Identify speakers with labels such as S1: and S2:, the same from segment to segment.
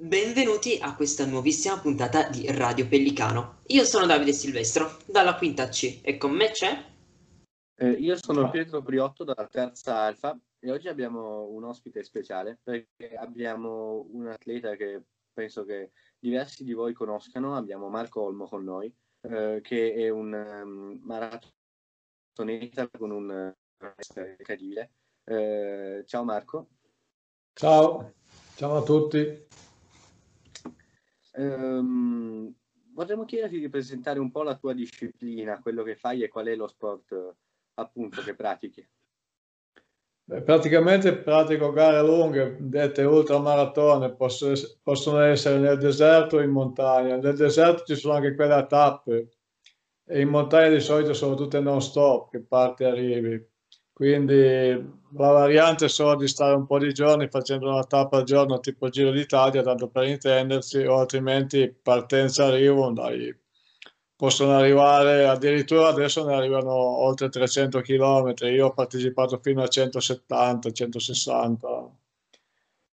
S1: Benvenuti a questa nuovissima puntata di Radio Pellicano. Io sono Davide Silvestro, dalla quinta C, e con me c'è...
S2: Eh, io sono Pietro Briotto, dalla terza Alfa, e oggi abbiamo un ospite speciale, perché abbiamo un atleta che penso che diversi di voi conoscano, abbiamo Marco Olmo con noi, eh, che è un um, maratoneta con un uh, incredibile. Eh, ciao Marco.
S3: Ciao, ciao a tutti.
S2: Um, vorremmo chiederti di presentare un po' la tua disciplina, quello che fai e qual è lo sport appunto che pratichi.
S3: Beh, praticamente pratico gare lunghe, dette ultramaratone, possono, essere nel deserto o in montagna. Nel deserto ci sono anche quelle a tappe e in montagna di solito sono tutte non stop, che parti e arrivi. Quindi la variante è solo di stare un po' di giorni facendo una tappa al giorno tipo Giro d'Italia, tanto per intendersi, o altrimenti partenza-arrivo, dai, possono arrivare, addirittura adesso ne arrivano oltre 300 km, io ho partecipato fino a 170, 160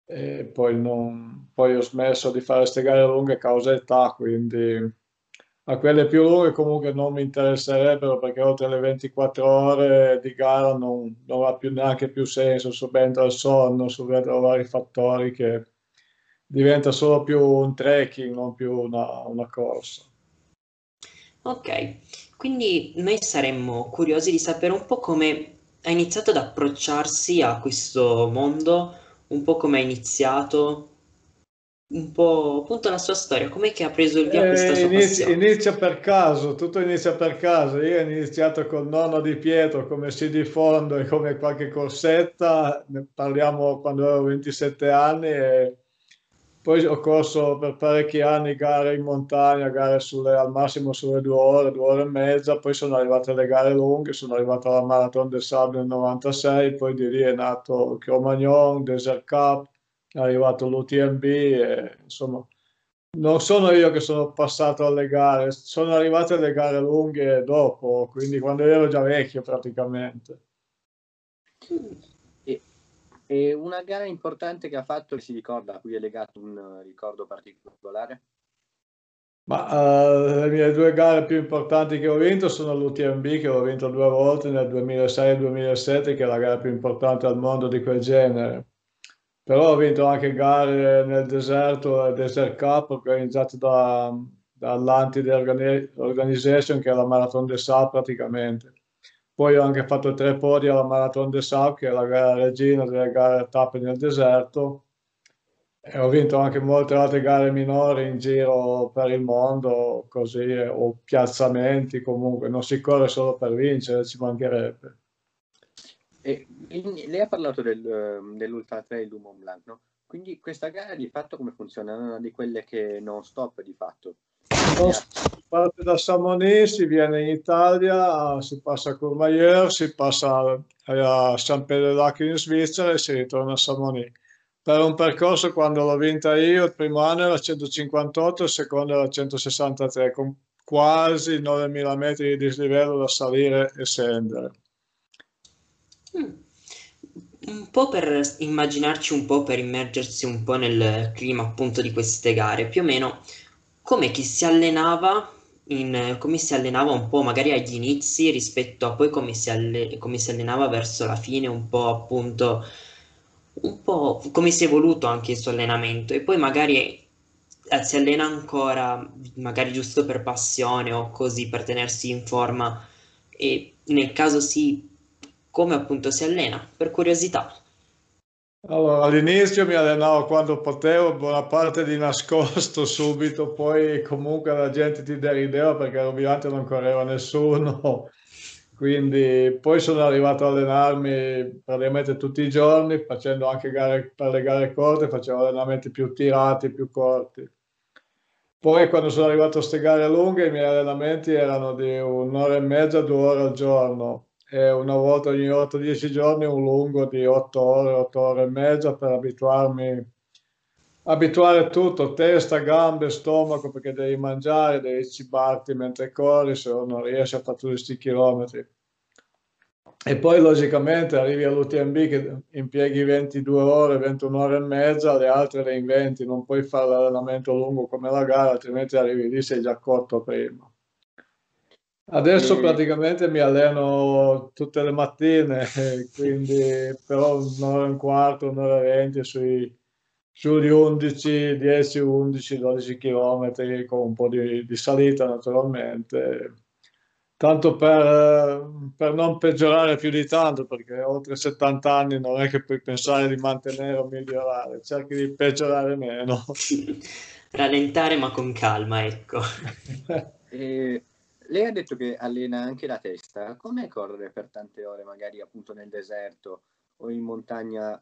S3: e poi, non, poi ho smesso di fare queste gare lunghe a causa età, quindi a quelle più lunghe comunque non mi interesserebbero perché oltre le 24 ore di gara non, non ha più neanche più senso, subentra il sonno, subentrano vari fattori che diventa solo più un trekking, non più una, una corsa.
S1: Ok, quindi noi saremmo curiosi di sapere un po' come ha iniziato ad approcciarsi a questo mondo, un po' come ha iniziato, un po' appunto la sua storia, com'è che ha preso il via questa sua
S3: Eh, inizia, inizia per caso, tutto inizia per caso. Io ho iniziato col nonno di Pietro come sci di fondo e come qualche corsetta, ne parliamo quando avevo 27 anni e poi ho corso per parecchi anni gare in montagna, gare sulle- al massimo sulle due ore, due ore e mezza, poi sono arrivate le gare lunghe, sono arrivato alla Marathon des Sables nel 96, poi di lì è nato Cro-Magnon, Desert Cup, è arrivato l'UTMB e insomma non sono io che sono passato alle gare, sono arrivate le gare lunghe dopo, quindi quando ero già vecchio praticamente.
S2: E, e una gara importante che ha fatto si ricorda, a cui è legato un ricordo particolare?
S3: Ma eh, le mie due gare più importanti che ho vinto sono l'UTMB che ho vinto due volte nel 2006 e 2007, che è la gara più importante al mondo di quel genere. Però ho vinto anche gare nel deserto, il Desert Cup, organizzate da, dall'Antide Organi- Organization, che è la Marathon des Sables praticamente. Poi ho anche fatto tre podi alla Marathon des Sables, che è la gara regina delle gare tappe nel deserto. E ho vinto anche molte altre gare minori in giro per il mondo, così, o piazzamenti comunque. Non si corre solo per vincere, ci mancherebbe.
S2: E, quindi lei ha parlato del, ehm, dell'Ultra Trail du Mont Blanc, no? Quindi questa gara di fatto come funziona? È una di quelle che non stop di fatto.
S3: Si parte da Chamonix, si viene in Italia, si passa a Courmayeur, si passa a San Pedro in Svizzera e si ritorna a Chamonix. Per un percorso, quando l'ho vinta io, il primo anno era 158, il secondo era 163, con quasi 9000 metri di dislivello da salire e scendere.
S1: Mm. Un po' per immaginarci un po', per immergersi un po' nel clima appunto di queste gare, più o meno come che si allenava in, come si allenava un po' magari agli inizi rispetto a poi come si, alle- come si allenava verso la fine, un po' appunto, un po' come si è evoluto anche il suo allenamento. E poi magari eh, si allena ancora, magari giusto per passione o così per tenersi in forma. E nel caso sì, come appunto si allena, per curiosità.
S3: Allora, all'inizio mi allenavo quando potevo, buona parte di nascosto subito, poi comunque la gente ti derideva perché ovviamente non correva nessuno, quindi poi sono arrivato a allenarmi praticamente tutti i giorni, facendo anche gare per le gare corte, facevo allenamenti più tirati, più corti. Poi quando sono arrivato a queste gare lunghe, i miei allenamenti erano di un'ora e mezza, due ore al giorno e una volta ogni 8-10 giorni un lungo di 8 ore, 8 ore e mezza per abituarmi, abituare tutto, testa, gambe, stomaco, perché devi mangiare, devi cibarti mentre corri, se no non riesci a fare tutti questi chilometri. e poi logicamente arrivi all'UTMB che impieghi 22 ore, 21 ore e mezza, le altre le inventi, non puoi fare l'allenamento lungo come la gara, altrimenti arrivi lì sei già cotto prima. Adesso e... praticamente mi alleno tutte le mattine, quindi però un'ora e un quarto, un'ora e venti sui, sugli 11, 10, 11, 12 km con un po' di, di salita naturalmente tanto per, per, non peggiorare più di tanto, perché oltre 70 anni non è che puoi pensare di mantenere o migliorare, cerchi di peggiorare meno.
S1: Rallentare ma con calma, ecco.
S2: e lei ha detto che allena anche la testa, come correre per tante ore, magari appunto nel deserto o in montagna,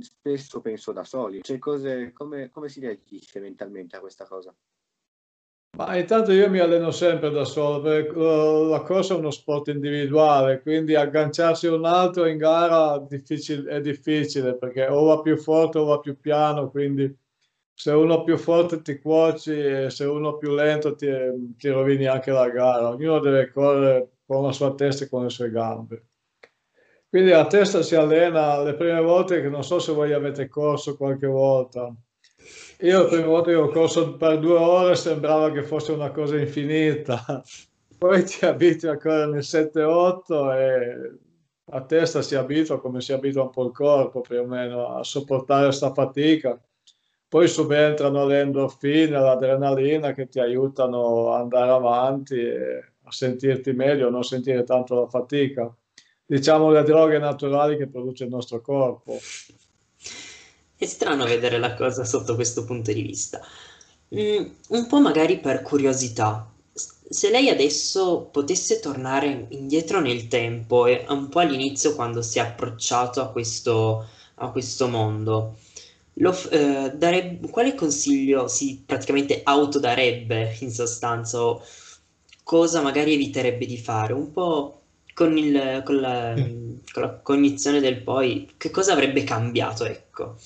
S2: spesso penso da soli, cioè cose, come, come si reagisce mentalmente a questa cosa?
S3: Ma intanto io mi alleno sempre da solo, perché la corsa è uno sport individuale, quindi agganciarsi a un altro in gara è difficile perché o va più forte o va più piano, quindi se uno più forte ti cuoci e se uno più lento ti, ti rovini anche la gara. Ognuno deve correre con la sua testa e con le sue gambe. Quindi la testa si allena le prime volte che non so se voi avete corso qualche volta io la prima volta che ho corso per due ore sembrava che fosse una cosa infinita, poi ti abitui a correre nel 7-8 e a testa si abitua come si abitua un po' il corpo più o meno a sopportare questa fatica. Poi subentrano le endorfine, l'adrenalina che ti aiutano ad andare avanti e a sentirti meglio, a non sentire tanto la fatica. Diciamo le droghe naturali che produce il nostro corpo.
S1: È strano vedere la cosa sotto questo punto di vista. Mm, un po' magari per curiosità. Se lei adesso potesse tornare indietro nel tempo e un po' all'inizio quando si è approcciato a questo, a questo mondo, lo, eh, darebbe, quale consiglio si praticamente autodarebbe in sostanza o cosa magari eviterebbe di fare? Un po' con, il, con, la, con la cognizione del poi, che cosa avrebbe cambiato, ecco?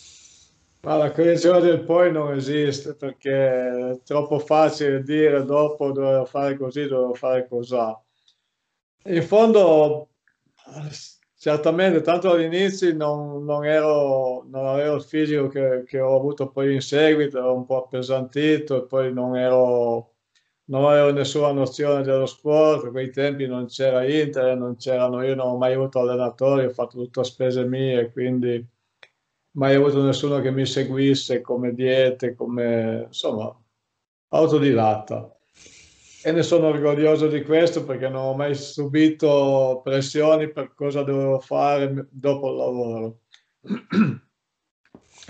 S3: Ma la correzione del poi non esiste perché è troppo facile dire dopo dovevo fare così, dovevo fare così. In fondo, certamente, tanto all'inizio non, non, non avevo il fisico che, che, ho avuto poi in seguito, ero un po' appesantito e poi non, ero, non avevo nessuna nozione dello sport, a quei tempi non c'era internet, non c'erano, io non ho mai avuto allenatori, ho fatto tutto a spese mie, quindi mai avuto nessuno che mi seguisse come diete, come insomma, autodidatta. E ne sono orgoglioso di questo perché non ho mai subito pressioni per cosa dovevo fare dopo il lavoro.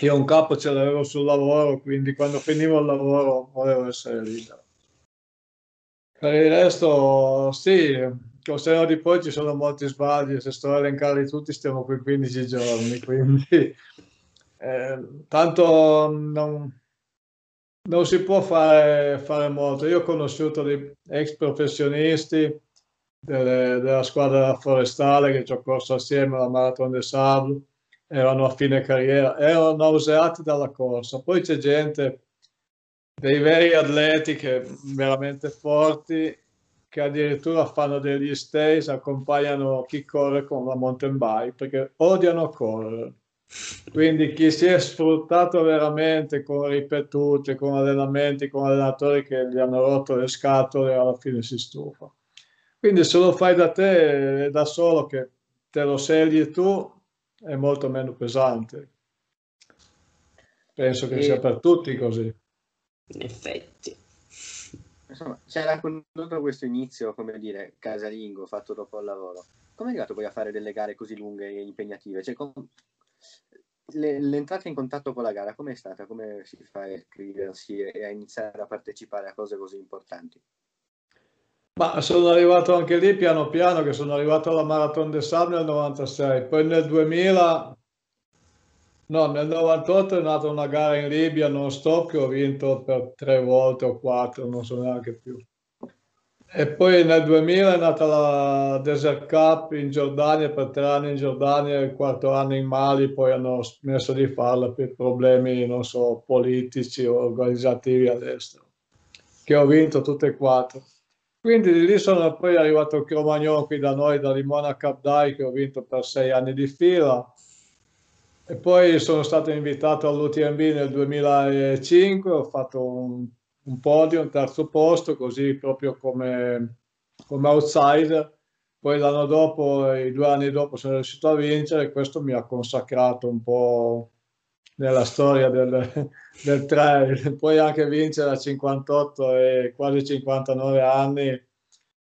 S3: Io un capo ce l'avevo sul lavoro, quindi quando finivo il lavoro volevo essere libero. Per il resto, sì, col seno di poi ci sono molti sbagli, se sto a elencarli tutti stiamo qui 15 giorni, quindi eh, tanto non, non, si può fare, fare, molto. Io ho conosciuto dei ex professionisti delle, della squadra forestale che ci ho corso assieme alla Marathon de Sable, erano a fine carriera, erano nauseati dalla corsa. Poi c'è gente, dei veri atleti che veramente forti, che addirittura fanno degli stays, accompagnano chi corre con la mountain bike perché odiano correre quindi chi si è sfruttato veramente con ripetute, con allenamenti, con allenatori che gli hanno rotto le scatole, alla fine si stufa. Quindi se lo fai da te, da solo, che te lo scegli tu, è molto meno pesante. Penso che e... sia per tutti così.
S1: In effetti.
S2: Insomma, c'era raccontato questo inizio, come dire, casalingo, fatto dopo il lavoro. Come è arrivato poi a fare delle gare così lunghe e impegnative? Cioè, com- l'entrata in contatto con la gara com'è stata? Come si fa a iscriversi e a iniziare a partecipare a cose così importanti?
S3: Ma sono arrivato anche lì piano piano, che sono arrivato alla Marathon de Sable nel 96, poi nel 2000, no, nel 98 è nata una gara in Libia non stop che ho vinto per tre volte o quattro, non so neanche più. E poi nel 2000 è nata la Desert Cup in Giordania, per tre anni in Giordania il quarto anno in Mali, poi hanno smesso di farla per problemi, non so, politici o organizzativi all'estero, che ho vinto tutte e quattro. Quindi di lì sono poi arrivato Cromagnon qui da noi, da Limona Cup Dai, che ho vinto per sei anni di fila. E poi sono stato invitato all'UTMB nel 2005, ho fatto un, un podio, un terzo posto, così proprio come, come outsider. Poi l'anno dopo, i due anni dopo, sono riuscito a vincere e questo mi ha consacrato un po' nella storia del, del trail. Poi anche vincere a 58 e quasi 59 anni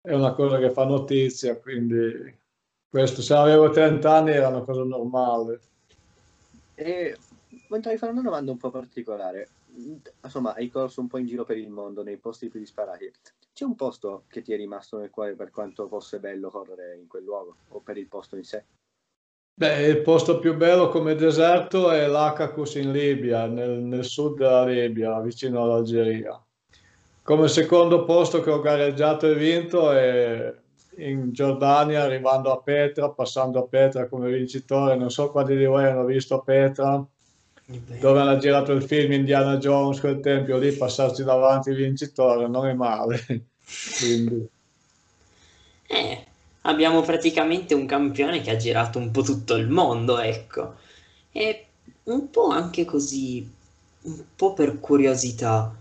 S3: è una cosa che fa notizia, quindi questo se avevo 30 anni era una cosa normale.
S2: E vorrei fare una domanda un po' particolare. Insomma, hai corso un po' in giro per il mondo, nei posti più disparati. C'è un posto che ti è rimasto nel cuore per quanto fosse bello correre in quel luogo o per il posto in sé?
S3: Beh, il posto più bello come deserto è l'Akakos in Libia, nel, nel sud della Libia, vicino all'Algeria. Come secondo posto che ho gareggiato e vinto è in Giordania, arrivando a Petra, passando a Petra come vincitore. Non so quanti di voi hanno visto Petra, dove hanno girato il film Indiana Jones, quel tempio lì, passarci davanti vincitore, non è male. Quindi...
S1: Eh, abbiamo praticamente un campione che ha girato un po' tutto il mondo, ecco. E un po' anche così, un po' per curiosità.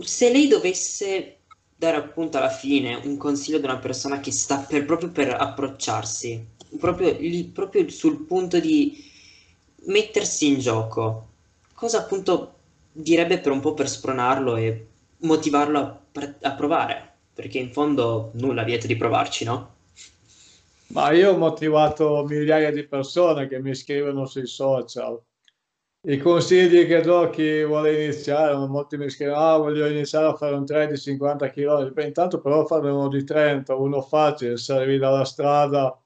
S1: Se lei dovesse dare appunto alla fine un consiglio ad una persona che sta per, proprio per approcciarsi, proprio, lì, proprio sul punto di mettersi in gioco, cosa appunto direbbe per un po' per spronarlo e motivarlo a, a provare? perché in fondo nulla vieta di provarci, no?
S3: Ma io ho motivato migliaia di persone che mi scrivono sui social. I consigli che do a chi vuole iniziare, molti mi scrivono, ah voglio iniziare a fare un trail di 50 km, Beh, intanto però farne uno di 30, uno facile, se arrivi dalla strada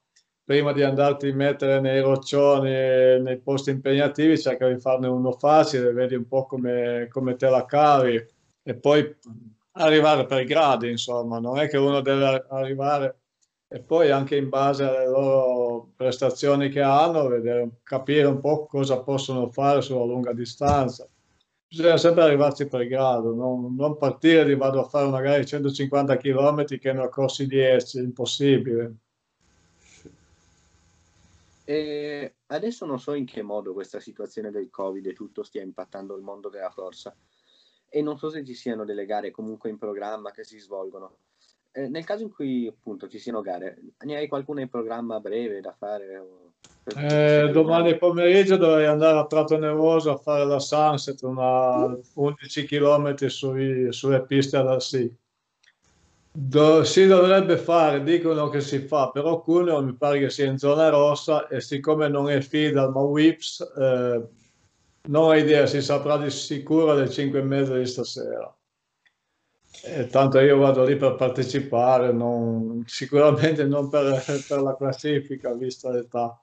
S3: prima di andarti a mettere nei roccioni, nei posti impegnativi, cerca di farne uno facile, vedi un po' come, come te la cavi e poi arrivare per gradi, insomma, non è che uno deve arrivare e poi anche in base alle loro prestazioni che hanno, vedere, capire un po' cosa possono fare sulla lunga distanza. Bisogna sempre arrivarci per grado, non, non partire di vado a fare magari 150 km che ne ho corsi 10, impossibile.
S2: E adesso non so in che modo questa situazione del Covid e tutto stia impattando il mondo della corsa e non so se ci siano delle gare comunque in programma che si svolgono. Eh, nel caso in cui appunto ci siano gare, ne hai qualcuna in programma breve da fare?
S3: Eh, domani pomeriggio dovrei andare a Prato Nervoso a fare la Sunset, una 11 km sui, sulle piste da sì. Do, si dovrebbe fare, dicono che si fa, però Cuneo mi pare che sia in zona rossa e siccome non è FIDAL ma WIPS, eh, non ho idea, si saprà di sicuro alle 5 e mezza di stasera. E tanto io vado lì per partecipare, non, sicuramente non per, per, la classifica, vista l'età.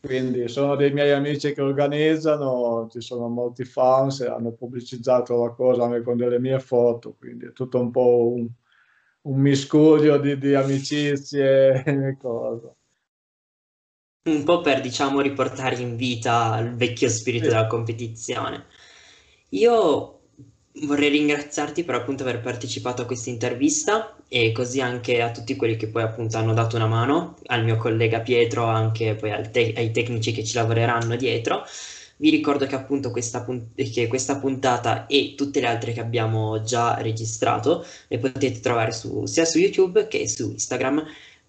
S3: Quindi sono dei miei amici che organizzano, ci sono molti fans hanno pubblicizzato la cosa anche con delle mie foto, quindi è tutto un po' un, un miscuglio di, di amicizie e cose
S1: un po' per diciamo riportare in vita il vecchio spirito della competizione. Io vorrei ringraziarti per appunto aver partecipato a questa intervista e così anche a tutti quelli che poi appunto hanno dato una mano, al mio collega Pietro, anche poi te- ai tecnici che ci lavoreranno dietro. Vi ricordo che appunto questa, punt- che questa, puntata e tutte le altre che abbiamo già registrato le potete trovare su, sia su YouTube che su Instagram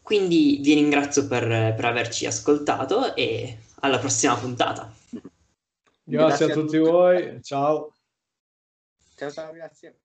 S1: quindi vi ringrazio per, per averci ascoltato e alla prossima puntata.
S3: Grazie, grazie a tutti voi, ciao.
S2: Ciao ciao, grazie.